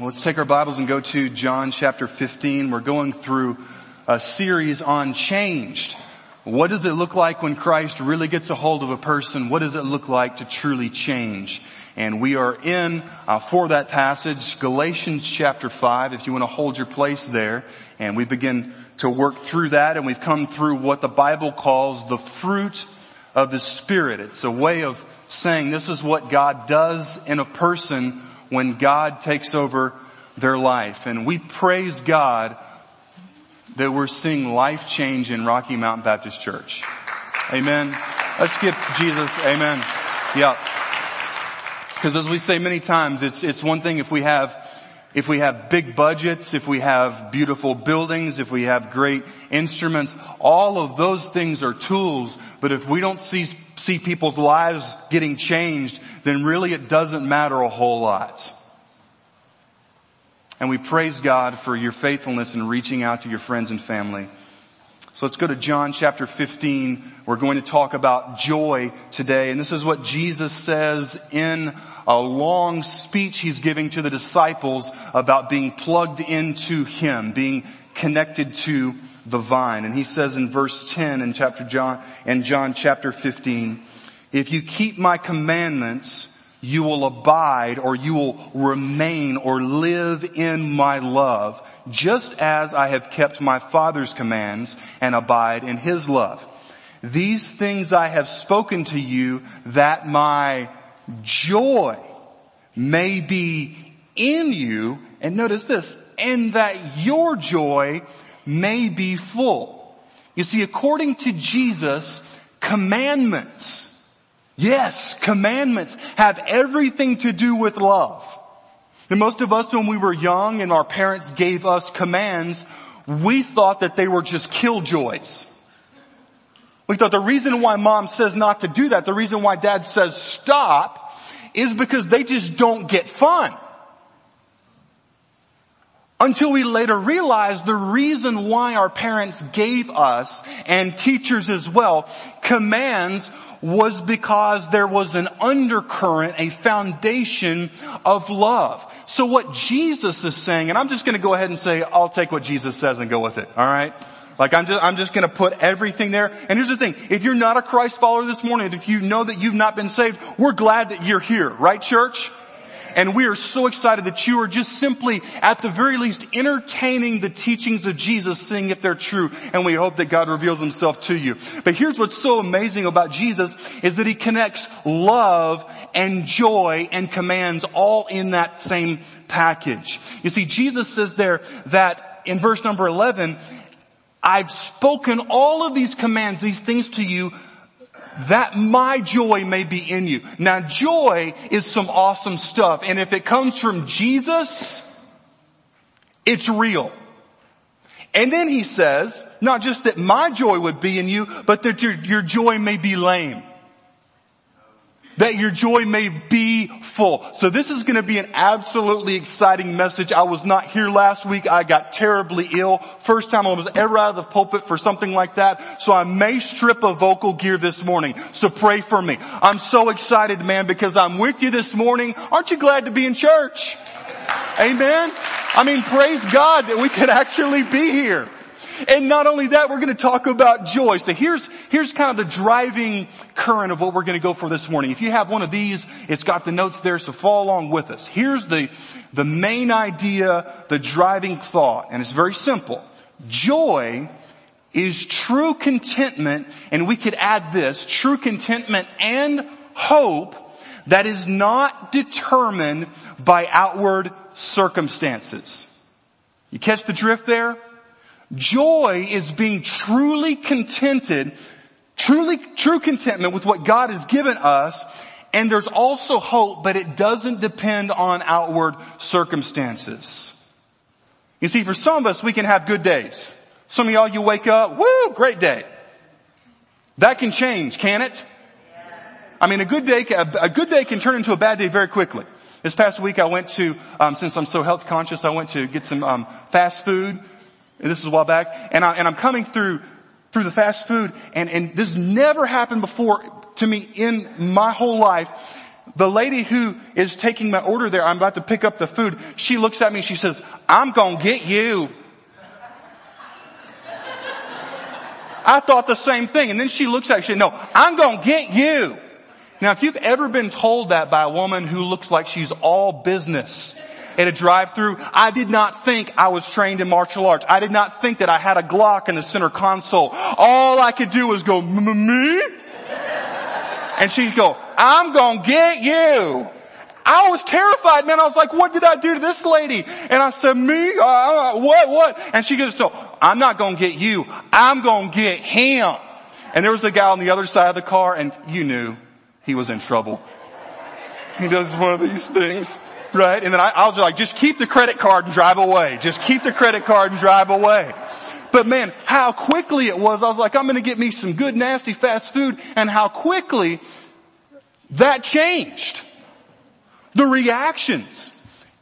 Let's take our Bibles and go to John chapter 15. We're going through a series on changed. What does it look like when Christ really gets a hold of a person? What does it look like to truly change? And we are in, uh, for that passage, Galatians chapter 5, if you want to hold your place there. And we begin to work through that and we've come through what the Bible calls the fruit of the Spirit. It's a way of saying this is what God does in a person when God takes over their life. And we praise God that we're seeing life change in Rocky Mountain Baptist Church. Amen. Let's give Jesus, amen. Yeah. Because as we say many times, it's, it's one thing if we have, if we have big budgets, if we have beautiful buildings, if we have great instruments, all of those things are tools, but if we don't see, see people's lives getting changed, then really it doesn't matter a whole lot. And we praise God for your faithfulness in reaching out to your friends and family. So let's go to John chapter 15. We're going to talk about joy today. And this is what Jesus says in a long speech he's giving to the disciples about being plugged into Him, being connected to the vine. And he says in verse 10 in chapter John, in John chapter 15, if you keep my commandments, you will abide or you will remain or live in my love, just as I have kept my Father's commands and abide in his love. These things I have spoken to you that my joy may be in you, and notice this, and that your joy may be full. You see, according to Jesus, commandments Yes, commandments have everything to do with love. And most of us when we were young and our parents gave us commands, we thought that they were just killjoys. We thought the reason why mom says not to do that, the reason why dad says stop, is because they just don't get fun. Until we later realized the reason why our parents gave us, and teachers as well, commands was because there was an undercurrent, a foundation of love. So what Jesus is saying, and I'm just gonna go ahead and say, I'll take what Jesus says and go with it, alright? Like I'm just, I'm just gonna put everything there. And here's the thing, if you're not a Christ follower this morning, if you know that you've not been saved, we're glad that you're here, right church? And we are so excited that you are just simply, at the very least, entertaining the teachings of Jesus, seeing if they're true. And we hope that God reveals himself to you. But here's what's so amazing about Jesus is that he connects love and joy and commands all in that same package. You see, Jesus says there that in verse number 11, I've spoken all of these commands, these things to you that my joy may be in you. Now joy is some awesome stuff and if it comes from Jesus, it's real. And then he says, not just that my joy would be in you, but that your, your joy may be lame that your joy may be full. So this is going to be an absolutely exciting message. I was not here last week. I got terribly ill. First time I was ever out of the pulpit for something like that. So I may strip a vocal gear this morning. So pray for me. I'm so excited, man, because I'm with you this morning. Aren't you glad to be in church? Amen. I mean, praise God that we could actually be here. And not only that, we're going to talk about joy. So here's, here's kind of the driving current of what we're going to go for this morning. If you have one of these, it's got the notes there, so follow along with us. Here's the, the main idea, the driving thought, and it's very simple. Joy is true contentment, and we could add this, true contentment and hope that is not determined by outward circumstances. You catch the drift there? Joy is being truly contented, truly, true contentment with what God has given us. And there's also hope, but it doesn't depend on outward circumstances. You see, for some of us, we can have good days. Some of y'all, you wake up, woo, great day. That can change, can it? I mean, a good day, a good day can turn into a bad day very quickly. This past week I went to, um, since I'm so health conscious, I went to get some um, fast food this is a while back, and, I, and I'm coming through through the fast food, and, and this never happened before to me in my whole life. The lady who is taking my order there, I'm about to pick up the food, she looks at me, she says, I'm gonna get you. I thought the same thing. And then she looks at me, she said, no, I'm gonna get you. Now if you've ever been told that by a woman who looks like she's all business, at a drive-through. I did not think I was trained in martial arts. I did not think that I had a Glock in the center console. All I could do was go, me? And she'd go, I'm gonna get you. I was terrified, man. I was like, what did I do to this lady? And I said, me? Uh, uh what, what? And she goes, so I'm not gonna get you. I'm gonna get him. And there was a guy on the other side of the car and you knew he was in trouble. He does one of these things, right? And then I, will just like, just keep the credit card and drive away. Just keep the credit card and drive away. But man, how quickly it was. I was like, I'm going to get me some good nasty fast food and how quickly that changed. The reactions.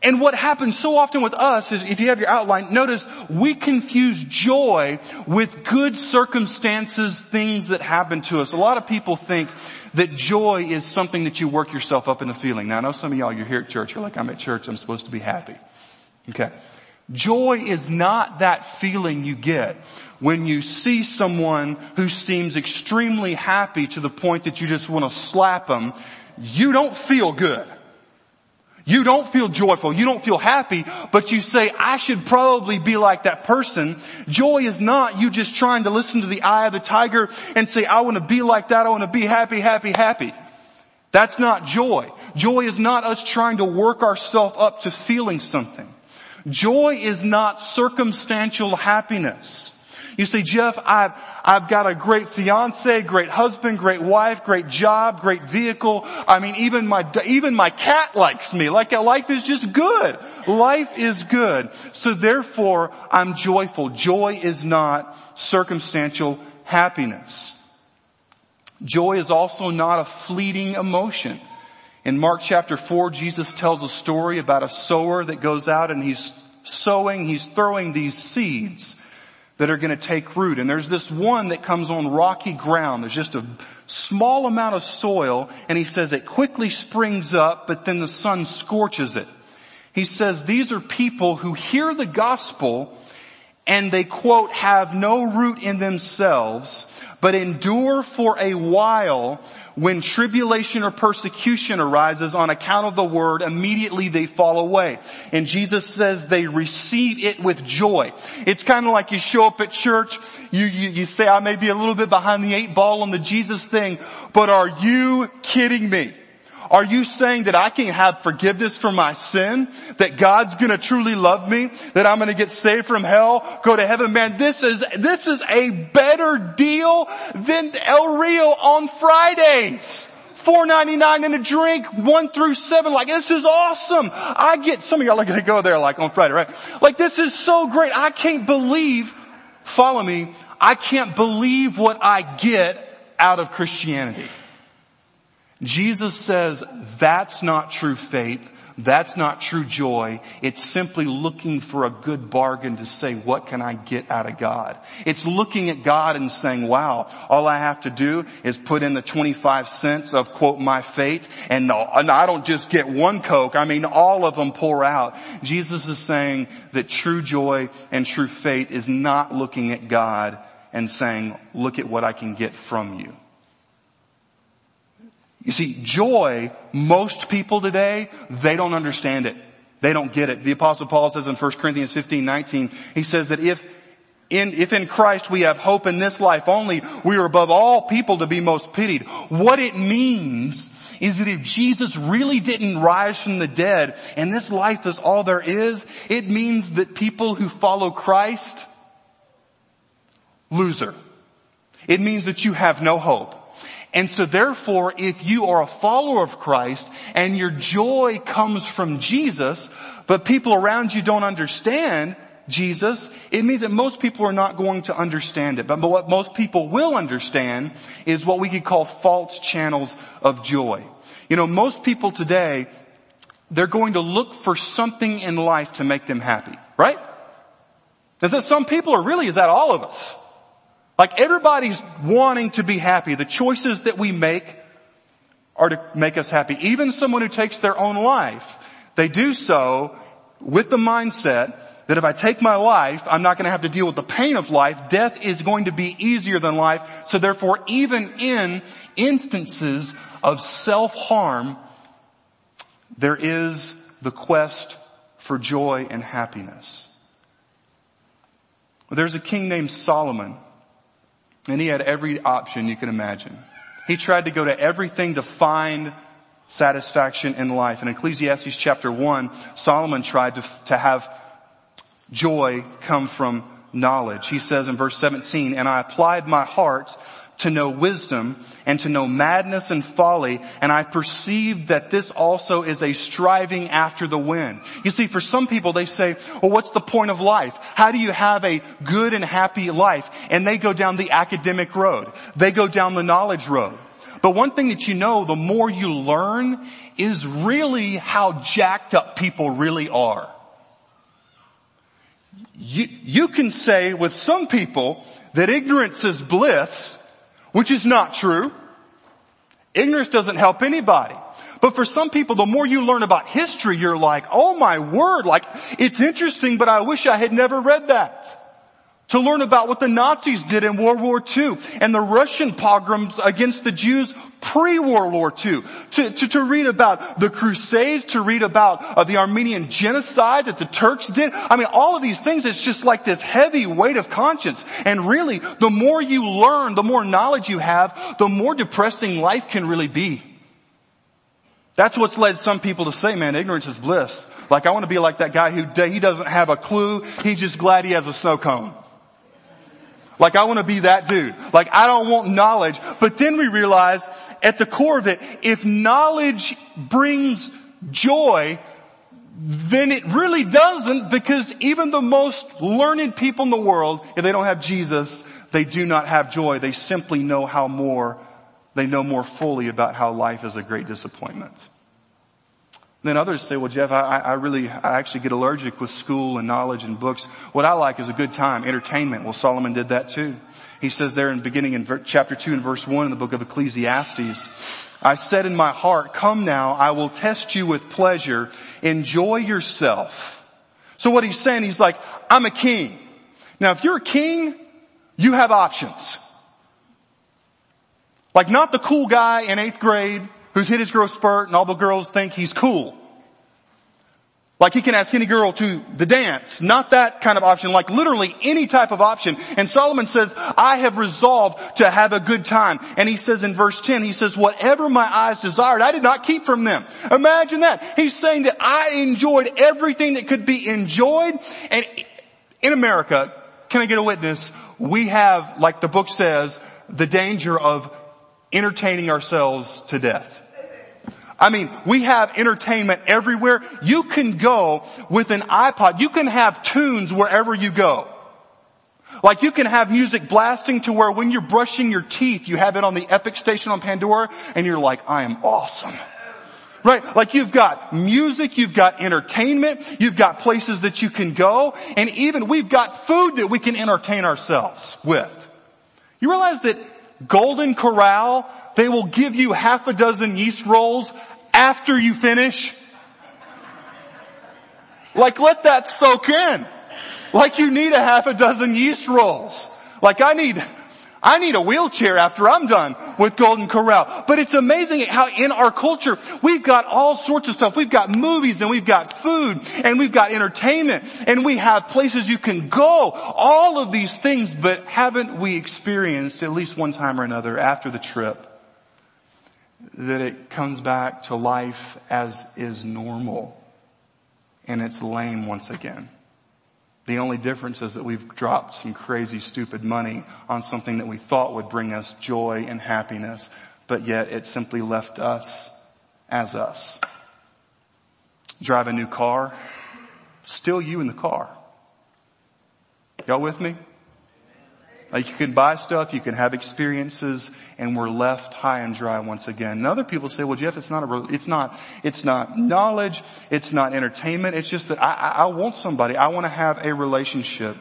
And what happens so often with us is, if you have your outline, notice we confuse joy with good circumstances, things that happen to us. A lot of people think that joy is something that you work yourself up into feeling. Now I know some of y'all, you're here at church, you're like, I'm at church, I'm supposed to be happy. Okay. Joy is not that feeling you get when you see someone who seems extremely happy to the point that you just want to slap them. You don't feel good. You don't feel joyful. You don't feel happy, but you say, I should probably be like that person. Joy is not you just trying to listen to the eye of the tiger and say, I want to be like that. I want to be happy, happy, happy. That's not joy. Joy is not us trying to work ourselves up to feeling something. Joy is not circumstantial happiness. You say, Jeff, I've, I've got a great fiance, great husband, great wife, great job, great vehicle. I mean, even my, even my cat likes me. Like life is just good. Life is good. So therefore, I'm joyful. Joy is not circumstantial happiness. Joy is also not a fleeting emotion. In Mark chapter 4, Jesus tells a story about a sower that goes out and he's sowing, he's throwing these seeds that are going to take root. And there's this one that comes on rocky ground. There's just a small amount of soil and he says it quickly springs up, but then the sun scorches it. He says these are people who hear the gospel and they quote, have no root in themselves, but endure for a while when tribulation or persecution arises on account of the word, immediately they fall away. And Jesus says they receive it with joy. It's kind of like you show up at church, you, you, you say, I may be a little bit behind the eight ball on the Jesus thing, but are you kidding me? Are you saying that I can have forgiveness for my sin? That God's gonna truly love me? That I'm gonna get saved from hell? Go to heaven? Man, this is, this is a better deal than El Rio on Fridays. Four ninety nine in a drink, one through seven. Like this is awesome. I get some of y'all are gonna go there like on Friday, right? Like this is so great. I can't believe. Follow me. I can't believe what I get out of Christianity. Jesus says that's not true faith. That's not true joy. It's simply looking for a good bargain to say, what can I get out of God? It's looking at God and saying, wow, all I have to do is put in the 25 cents of quote my faith and no I don't just get one Coke. I mean, all of them pour out. Jesus is saying that true joy and true faith is not looking at God and saying, look at what I can get from you. You see, joy, most people today, they don't understand it. They don't get it. The apostle Paul says in 1 Corinthians 15, 19, he says that if in, if in Christ we have hope in this life only, we are above all people to be most pitied. What it means is that if Jesus really didn't rise from the dead and this life is all there is, it means that people who follow Christ, loser. It means that you have no hope. And so therefore, if you are a follower of Christ and your joy comes from Jesus, but people around you don't understand Jesus, it means that most people are not going to understand it. But what most people will understand is what we could call false channels of joy. You know, most people today, they're going to look for something in life to make them happy, right? Is that some people or really is that all of us? Like everybody's wanting to be happy. The choices that we make are to make us happy. Even someone who takes their own life, they do so with the mindset that if I take my life, I'm not going to have to deal with the pain of life. Death is going to be easier than life. So therefore, even in instances of self-harm, there is the quest for joy and happiness. There's a king named Solomon, and he had every option you can imagine. He tried to go to everything to find satisfaction in life. In Ecclesiastes chapter 1, Solomon tried to, to have joy come from knowledge. He says in verse 17, and I applied my heart to know wisdom and to know madness and folly, and I perceive that this also is a striving after the wind. You see, for some people they say, well what's the point of life? How do you have a good and happy life? And they go down the academic road. They go down the knowledge road. But one thing that you know, the more you learn is really how jacked up people really are. You, you can say with some people that ignorance is bliss, which is not true. Ignorance doesn't help anybody. But for some people, the more you learn about history, you're like, oh my word, like, it's interesting, but I wish I had never read that to learn about what the Nazis did in World War II and the Russian pogroms against the Jews pre-World War II, to, to, to, read about the Crusades, to read about uh, the Armenian genocide that the Turks did. I mean, all of these things, it's just like this heavy weight of conscience. And really, the more you learn, the more knowledge you have, the more depressing life can really be. That's what's led some people to say, man, ignorance is bliss. Like I want to be like that guy who, he doesn't have a clue, he's just glad he has a snow cone. Like I want to be that dude. Like I don't want knowledge. But then we realize at the core of it, if knowledge brings joy, then it really doesn't because even the most learned people in the world, if they don't have Jesus, they do not have joy. They simply know how more, they know more fully about how life is a great disappointment. Then others say, well Jeff, I, I really, I actually get allergic with school and knowledge and books. What I like is a good time, entertainment. Well Solomon did that too. He says there in beginning in chapter 2 and verse 1 in the book of Ecclesiastes, I said in my heart, come now, I will test you with pleasure. Enjoy yourself. So what he's saying, he's like, I'm a king. Now if you're a king, you have options. Like not the cool guy in eighth grade who's hit his growth spurt and all the girls think he's cool. Like he can ask any girl to the dance. Not that kind of option, like literally any type of option. And Solomon says, I have resolved to have a good time. And he says in verse 10, he says, whatever my eyes desired, I did not keep from them. Imagine that. He's saying that I enjoyed everything that could be enjoyed. And in America, can I get a witness? We have, like the book says, the danger of entertaining ourselves to death. I mean, we have entertainment everywhere. You can go with an iPod. You can have tunes wherever you go. Like you can have music blasting to where when you're brushing your teeth, you have it on the Epic station on Pandora and you're like, I am awesome. Right? Like you've got music, you've got entertainment, you've got places that you can go, and even we've got food that we can entertain ourselves with. You realize that Golden Corral, they will give you half a dozen yeast rolls after you finish. Like let that soak in. Like you need a half a dozen yeast rolls. Like I need, I need a wheelchair after I'm done with Golden Corral. But it's amazing how in our culture, we've got all sorts of stuff. We've got movies and we've got food and we've got entertainment and we have places you can go. All of these things, but haven't we experienced at least one time or another after the trip that it comes back to life as is normal and it's lame once again? The only difference is that we've dropped some crazy stupid money on something that we thought would bring us joy and happiness, but yet it simply left us as us. Drive a new car, still you in the car. Y'all with me? Like you can buy stuff, you can have experiences, and we're left high and dry once again. And other people say, well Jeff, it's not a, it's not, it's not knowledge, it's not entertainment, it's just that I, I, I want somebody, I want to have a relationship.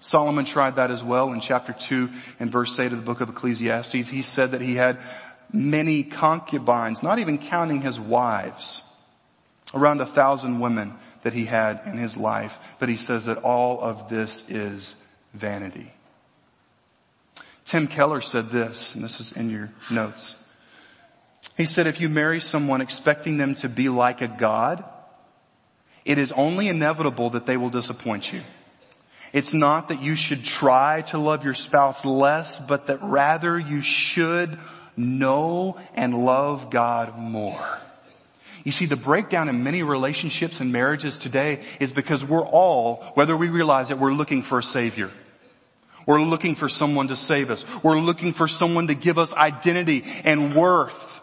Solomon tried that as well in chapter 2 and verse 8 of the book of Ecclesiastes. He said that he had many concubines, not even counting his wives. Around a thousand women that he had in his life. But he says that all of this is vanity. Tim Keller said this, and this is in your notes. He said, if you marry someone expecting them to be like a God, it is only inevitable that they will disappoint you. It's not that you should try to love your spouse less, but that rather you should know and love God more. You see, the breakdown in many relationships and marriages today is because we're all, whether we realize it, we're looking for a savior. We're looking for someone to save us. We're looking for someone to give us identity and worth.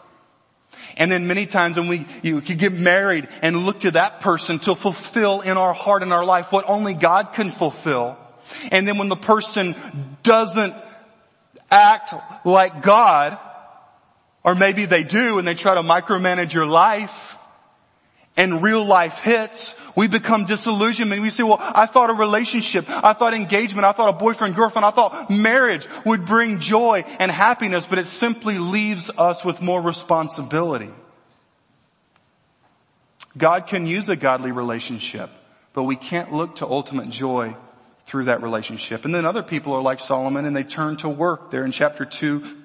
And then many times when we, you could get married and look to that person to fulfill in our heart and our life what only God can fulfill. And then when the person doesn't act like God, or maybe they do and they try to micromanage your life, and real life hits, we become disillusioned and we say, well, I thought a relationship, I thought engagement, I thought a boyfriend, girlfriend, I thought marriage would bring joy and happiness, but it simply leaves us with more responsibility. God can use a godly relationship, but we can't look to ultimate joy through that relationship. And then other people are like Solomon and they turn to work there in chapter 2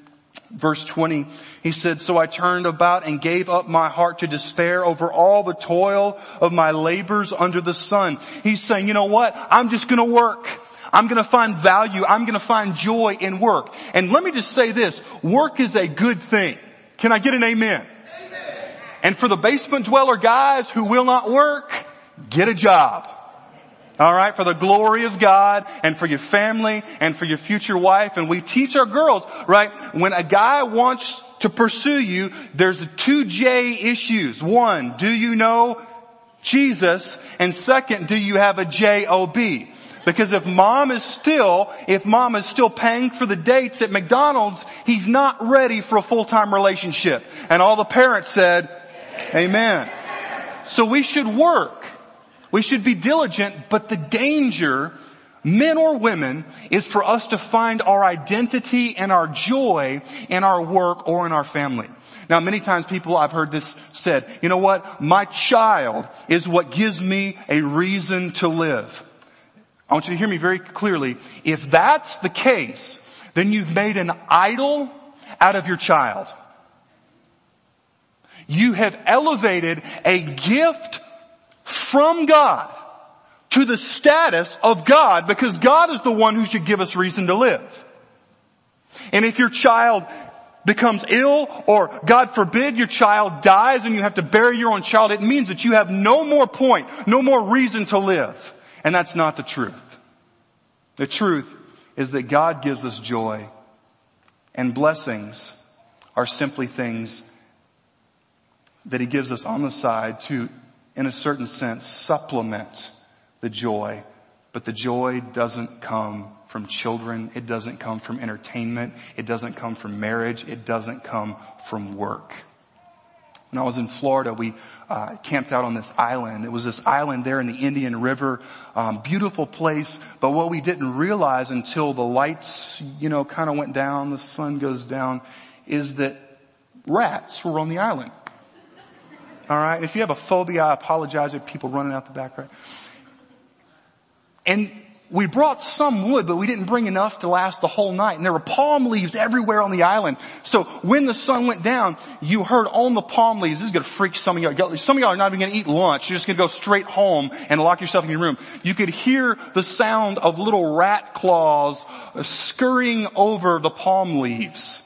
Verse 20, he said, so I turned about and gave up my heart to despair over all the toil of my labors under the sun. He's saying, you know what? I'm just gonna work. I'm gonna find value. I'm gonna find joy in work. And let me just say this, work is a good thing. Can I get an amen? amen. And for the basement dweller guys who will not work, get a job. Alright, for the glory of God and for your family and for your future wife. And we teach our girls, right, when a guy wants to pursue you, there's two J issues. One, do you know Jesus? And second, do you have a J-O-B? Because if mom is still, if mom is still paying for the dates at McDonald's, he's not ready for a full-time relationship. And all the parents said, Amen. So we should work. We should be diligent, but the danger, men or women, is for us to find our identity and our joy in our work or in our family. Now many times people, I've heard this said, you know what? My child is what gives me a reason to live. I want you to hear me very clearly. If that's the case, then you've made an idol out of your child. You have elevated a gift from God to the status of God because God is the one who should give us reason to live. And if your child becomes ill or God forbid your child dies and you have to bury your own child, it means that you have no more point, no more reason to live. And that's not the truth. The truth is that God gives us joy and blessings are simply things that He gives us on the side to in a certain sense, supplement the joy, but the joy doesn't come from children. It doesn't come from entertainment. It doesn't come from marriage. It doesn't come from work. When I was in Florida, we uh, camped out on this island. It was this island there in the Indian River, um, beautiful place. But what we didn't realize until the lights, you know, kind of went down, the sun goes down, is that rats were on the island. All right. If you have a phobia, I apologize if people running out the back, right? And we brought some wood, but we didn't bring enough to last the whole night. And there were palm leaves everywhere on the island. So when the sun went down, you heard on the palm leaves, this is going to freak some of y'all. Some of y'all are not even going to eat lunch. You're just going to go straight home and lock yourself in your room. You could hear the sound of little rat claws scurrying over the palm leaves.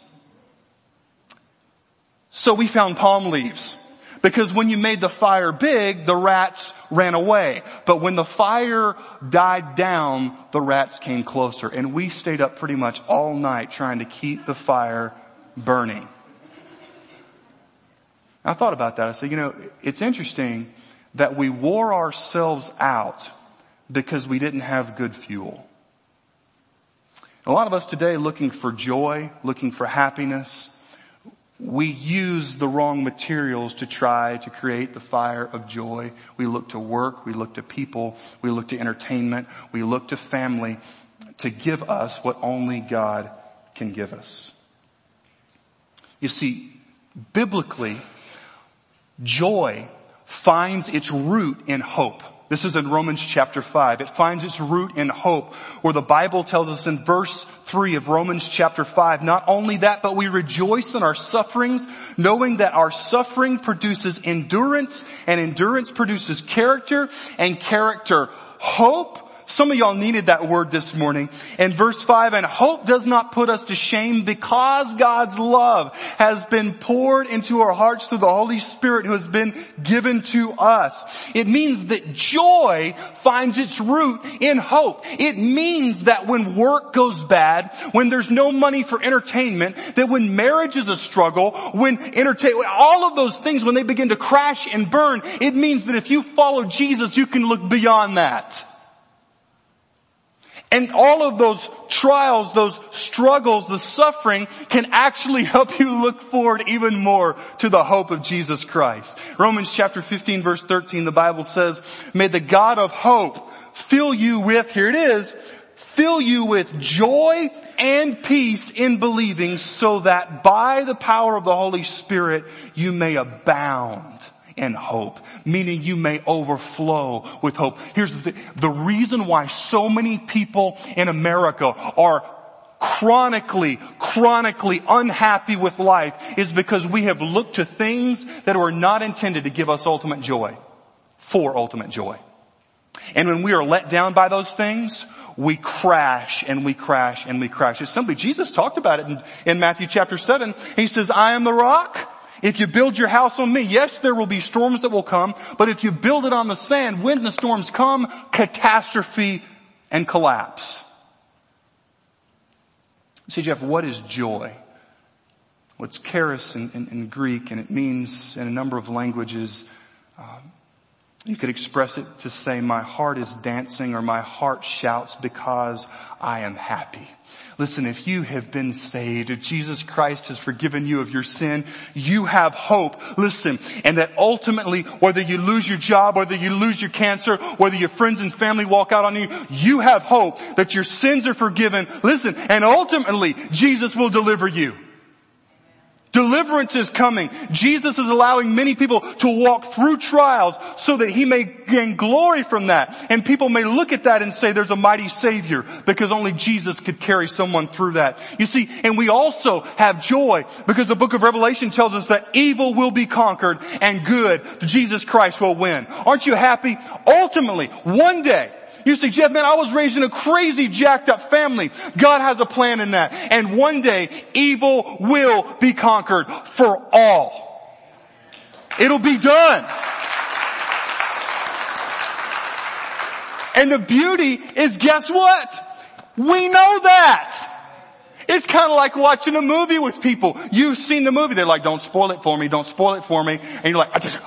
So we found palm leaves. Because when you made the fire big, the rats ran away. But when the fire died down, the rats came closer. And we stayed up pretty much all night trying to keep the fire burning. I thought about that. I said, you know, it's interesting that we wore ourselves out because we didn't have good fuel. A lot of us today looking for joy, looking for happiness, we use the wrong materials to try to create the fire of joy. We look to work, we look to people, we look to entertainment, we look to family to give us what only God can give us. You see, biblically, joy finds its root in hope. This is in Romans chapter 5. It finds its root in hope, where the Bible tells us in verse 3 of Romans chapter 5, not only that, but we rejoice in our sufferings, knowing that our suffering produces endurance, and endurance produces character, and character hope, some of y'all needed that word this morning. In verse 5, and hope does not put us to shame because God's love has been poured into our hearts through the Holy Spirit who has been given to us. It means that joy finds its root in hope. It means that when work goes bad, when there's no money for entertainment, that when marriage is a struggle, when entertain, all of those things, when they begin to crash and burn, it means that if you follow Jesus, you can look beyond that. And all of those trials, those struggles, the suffering can actually help you look forward even more to the hope of Jesus Christ. Romans chapter 15 verse 13, the Bible says, may the God of hope fill you with, here it is, fill you with joy and peace in believing so that by the power of the Holy Spirit you may abound in hope, meaning you may overflow with hope. Here's the thing. The reason why so many people in America are chronically, chronically unhappy with life is because we have looked to things that are not intended to give us ultimate joy, for ultimate joy. And when we are let down by those things, we crash and we crash and we crash. It's simply, Jesus talked about it in, in Matthew chapter 7. He says, I am the rock. If you build your house on me, yes, there will be storms that will come, but if you build it on the sand, when the storms come, catastrophe and collapse. See, Jeff, what is joy? What's well, charis in, in, in, Greek, and it means in a number of languages, um, you could express it to say, my heart is dancing or my heart shouts because I am happy. Listen, if you have been saved, if Jesus Christ has forgiven you of your sin, you have hope. Listen, and that ultimately, whether you lose your job, whether you lose your cancer, whether your friends and family walk out on you, you have hope that your sins are forgiven. Listen, and ultimately, Jesus will deliver you. Deliverance is coming. Jesus is allowing many people to walk through trials so that he may gain glory from that. And people may look at that and say there's a mighty savior because only Jesus could carry someone through that. You see, and we also have joy because the book of Revelation tells us that evil will be conquered and good, Jesus Christ will win. Aren't you happy? Ultimately, one day, you say, Jeff, man, I was raised in a crazy jacked up family. God has a plan in that. And one day, evil will be conquered for all. It'll be done. And the beauty is guess what? We know that. It's kind of like watching a movie with people. You've seen the movie. They're like, don't spoil it for me. Don't spoil it for me. And you're like, I just,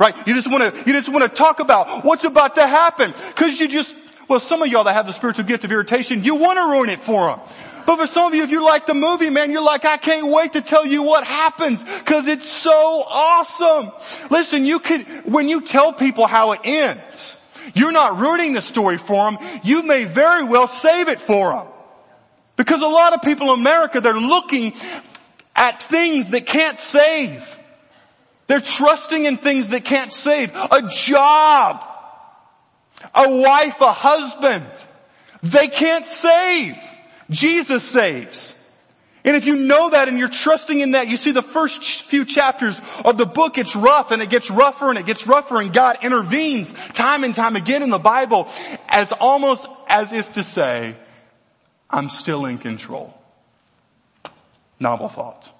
right? You just want to, you just want to talk about what's about to happen. Cause you just, well, some of y'all that have the spiritual gift of irritation, you want to ruin it for them. But for some of you, if you like the movie, man, you're like, I can't wait to tell you what happens because it's so awesome. Listen, you can, when you tell people how it ends, you're not ruining the story for them. You may very well save it for them. Because a lot of people in America, they're looking at things that can't save. They're trusting in things that can't save. A job. A wife, a husband. They can't save. Jesus saves. And if you know that and you're trusting in that, you see the first few chapters of the book, it's rough and it gets rougher and it gets rougher and God intervenes time and time again in the Bible as almost as if to say, I'm still in control. Novel thought.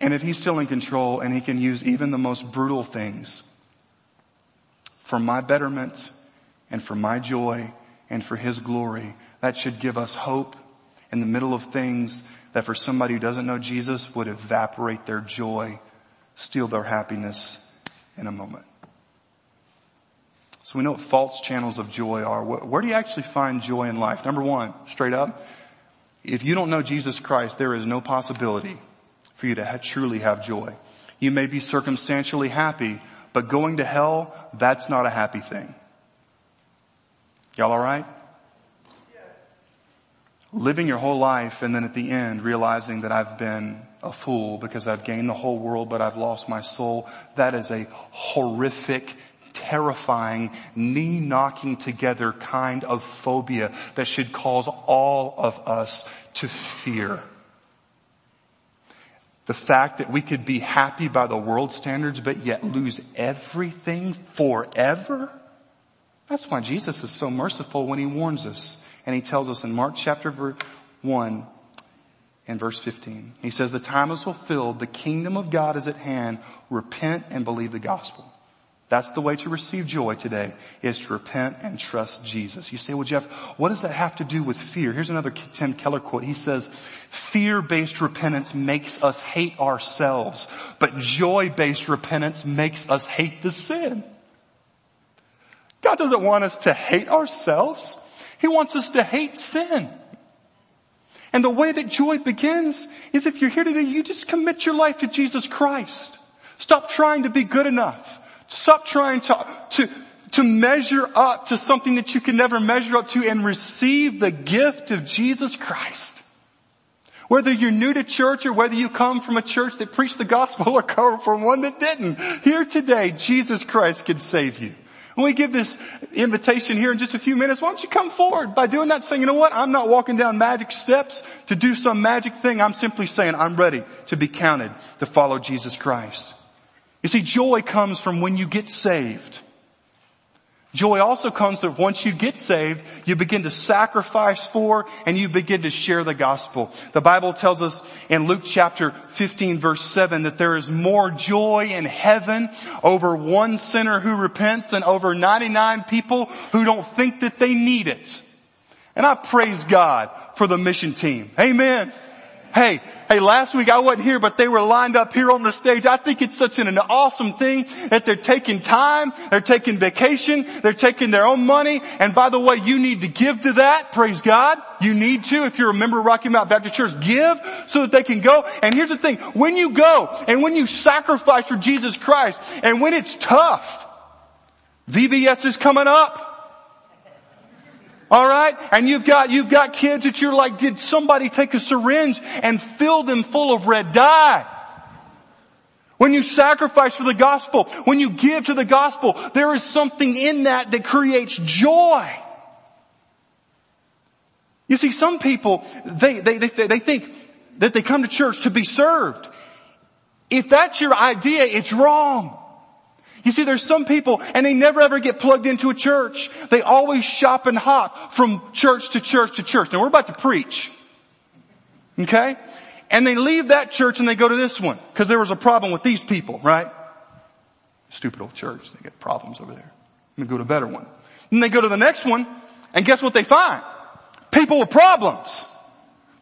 And if he's still in control and he can use even the most brutal things for my betterment and for my joy and for his glory, that should give us hope in the middle of things that for somebody who doesn't know Jesus would evaporate their joy, steal their happiness in a moment. So we know what false channels of joy are. Where do you actually find joy in life? Number one, straight up, if you don't know Jesus Christ, there is no possibility for you to ha- truly have joy. You may be circumstantially happy, but going to hell, that's not a happy thing. Y'all alright? living your whole life and then at the end realizing that I've been a fool because I've gained the whole world but I've lost my soul, that is a horrific, terrifying, knee knocking together kind of phobia that should cause all of us to fear. The fact that we could be happy by the world standards but yet lose everything forever? That's why Jesus is so merciful when he warns us. And he tells us in Mark chapter 1 and verse 15. He says, the time is fulfilled. The kingdom of God is at hand. Repent and believe the gospel. That's the way to receive joy today is to repent and trust Jesus. You say, well Jeff, what does that have to do with fear? Here's another Tim Keller quote. He says, fear-based repentance makes us hate ourselves, but joy-based repentance makes us hate the sin. God doesn't want us to hate ourselves. He wants us to hate sin. And the way that joy begins is if you're here today, you just commit your life to Jesus Christ. Stop trying to be good enough. Stop trying to, to, to measure up to something that you can never measure up to and receive the gift of Jesus Christ. Whether you're new to church or whether you come from a church that preached the gospel or come from one that didn't, here today, Jesus Christ can save you. When we give this invitation here in just a few minutes, why don't you come forward by doing that saying, you know what, I'm not walking down magic steps to do some magic thing. I'm simply saying I'm ready to be counted to follow Jesus Christ. You see, joy comes from when you get saved. Joy also comes that once you get saved, you begin to sacrifice for and you begin to share the gospel. The Bible tells us in Luke chapter 15 verse 7 that there is more joy in heaven over one sinner who repents than over 99 people who don't think that they need it. And I praise God for the mission team. Amen. Hey, Hey, last week I wasn't here, but they were lined up here on the stage. I think it's such an, an awesome thing that they're taking time, they're taking vacation, they're taking their own money. And by the way, you need to give to that. Praise God. You need to, if you're a member of Rocky Mount Baptist Church, give so that they can go. And here's the thing, when you go and when you sacrifice for Jesus Christ and when it's tough, VBS is coming up. Alright? And you've got, you've got kids that you're like, did somebody take a syringe and fill them full of red dye? When you sacrifice for the gospel, when you give to the gospel, there is something in that that creates joy. You see, some people, they, they, they, they think that they come to church to be served. If that's your idea, it's wrong. You see, there's some people and they never ever get plugged into a church. They always shop and hop from church to church to church. Now we're about to preach. Okay? And they leave that church and they go to this one because there was a problem with these people, right? Stupid old church. They get problems over there. Let me go to a better one. Then they go to the next one and guess what they find? People with problems.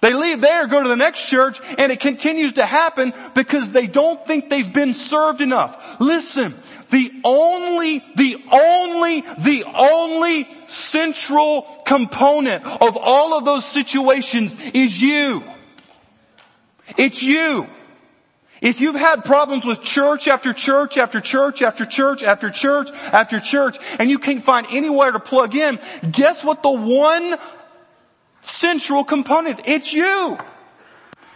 They leave there, go to the next church, and it continues to happen because they don't think they've been served enough. Listen, the only, the only, the only central component of all of those situations is you. It's you. If you've had problems with church after church after church after church after church after church and you can't find anywhere to plug in, guess what the one central component? It's you.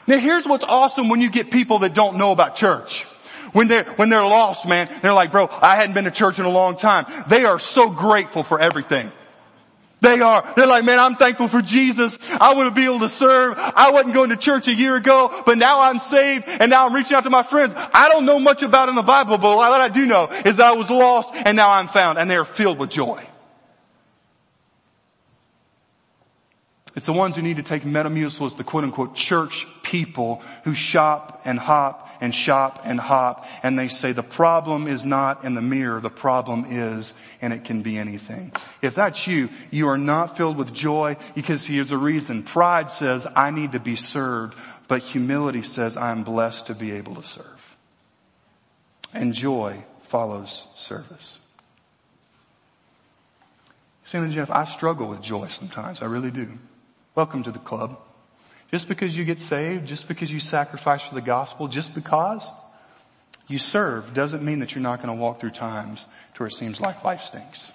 Now here's what's awesome when you get people that don't know about church. When they're, when they're lost, man, they're like, bro, I hadn't been to church in a long time. They are so grateful for everything. They are. They're like, man, I'm thankful for Jesus. I want to be able to serve. I wasn't going to church a year ago, but now I'm saved and now I'm reaching out to my friends. I don't know much about in the Bible, but what I do know is that I was lost and now I'm found and they are filled with joy. It's the ones who need to take Metamucil as the quote unquote church people who shop and hop and shop and hop and they say the problem is not in the mirror, the problem is, and it can be anything. If that's you, you are not filled with joy because here's a reason. Pride says I need to be served, but humility says I am blessed to be able to serve. And joy follows service. Sam and Jeff, I struggle with joy sometimes. I really do. Welcome to the club. Just because you get saved, just because you sacrifice for the gospel, just because you serve doesn't mean that you're not going to walk through times to where it seems like life stinks.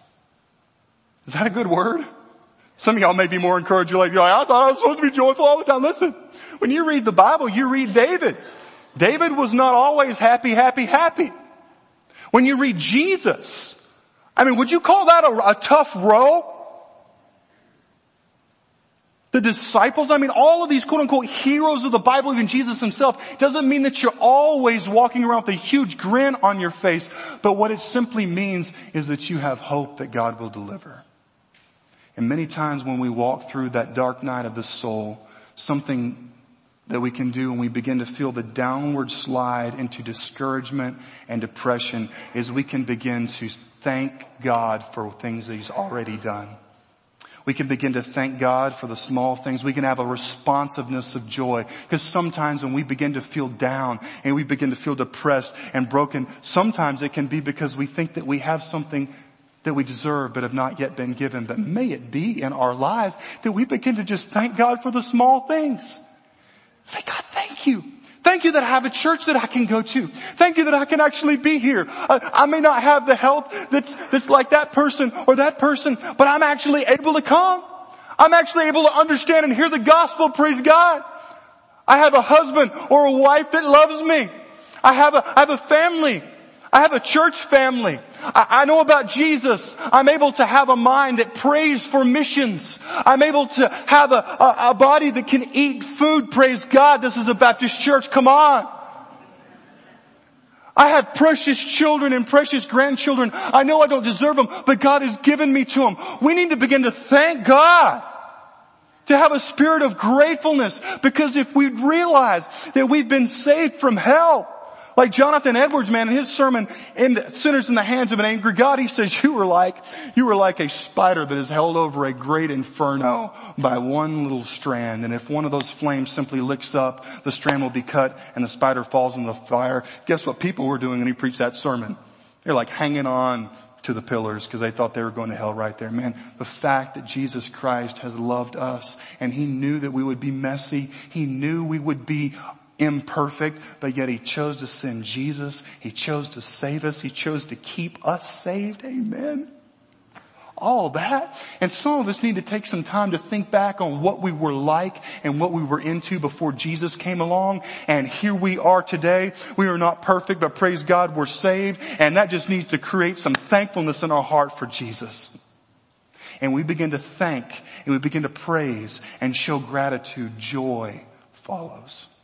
Is that a good word? Some of y'all may be more encouraged. You're like, I thought I was supposed to be joyful all the time. Listen, when you read the Bible, you read David. David was not always happy, happy, happy. When you read Jesus, I mean, would you call that a, a tough row? The disciples, I mean, all of these quote unquote heroes of the Bible, even Jesus himself, doesn't mean that you're always walking around with a huge grin on your face, but what it simply means is that you have hope that God will deliver. And many times when we walk through that dark night of the soul, something that we can do when we begin to feel the downward slide into discouragement and depression is we can begin to thank God for things that He's already done. We can begin to thank God for the small things. We can have a responsiveness of joy. Because sometimes when we begin to feel down and we begin to feel depressed and broken, sometimes it can be because we think that we have something that we deserve but have not yet been given. But may it be in our lives that we begin to just thank God for the small things. Say, God, thank you. Thank you that I have a church that I can go to. Thank you that I can actually be here. I, I, may not have the health that's, that's like that person or that person, but I'm actually able to come. I'm actually able to understand and hear the gospel, praise God. I have a husband or a wife that loves me. I have a, I have a family I have a church family. I, know about Jesus. I'm able to have a mind that prays for missions. I'm able to have a, a, a body that can eat food. Praise God. This is a Baptist church. Come on. I have precious children and precious grandchildren. I know I don't deserve them, but God has given me to them. We need to begin to thank God to have a spirit of gratefulness because if we realize that we've been saved from hell, like Jonathan Edwards, man, in his sermon, in Sinners in the Hands of an Angry God, he says, you were like, you were like a spider that is held over a great inferno by one little strand. And if one of those flames simply licks up, the strand will be cut and the spider falls in the fire. Guess what people were doing when he preached that sermon? They're like hanging on to the pillars because they thought they were going to hell right there. Man, the fact that Jesus Christ has loved us and He knew that we would be messy. He knew we would be imperfect, but yet He chose to send Jesus. He chose to save us. He chose to keep us saved. Amen. All that. And some of us need to take some time to think back on what we were like and what we were into before Jesus came along. And here we are today. We are not perfect, but praise God, we're saved. And that just needs to create some thankfulness in our heart for Jesus. And we begin to thank and we begin to praise and show gratitude. Joy follows.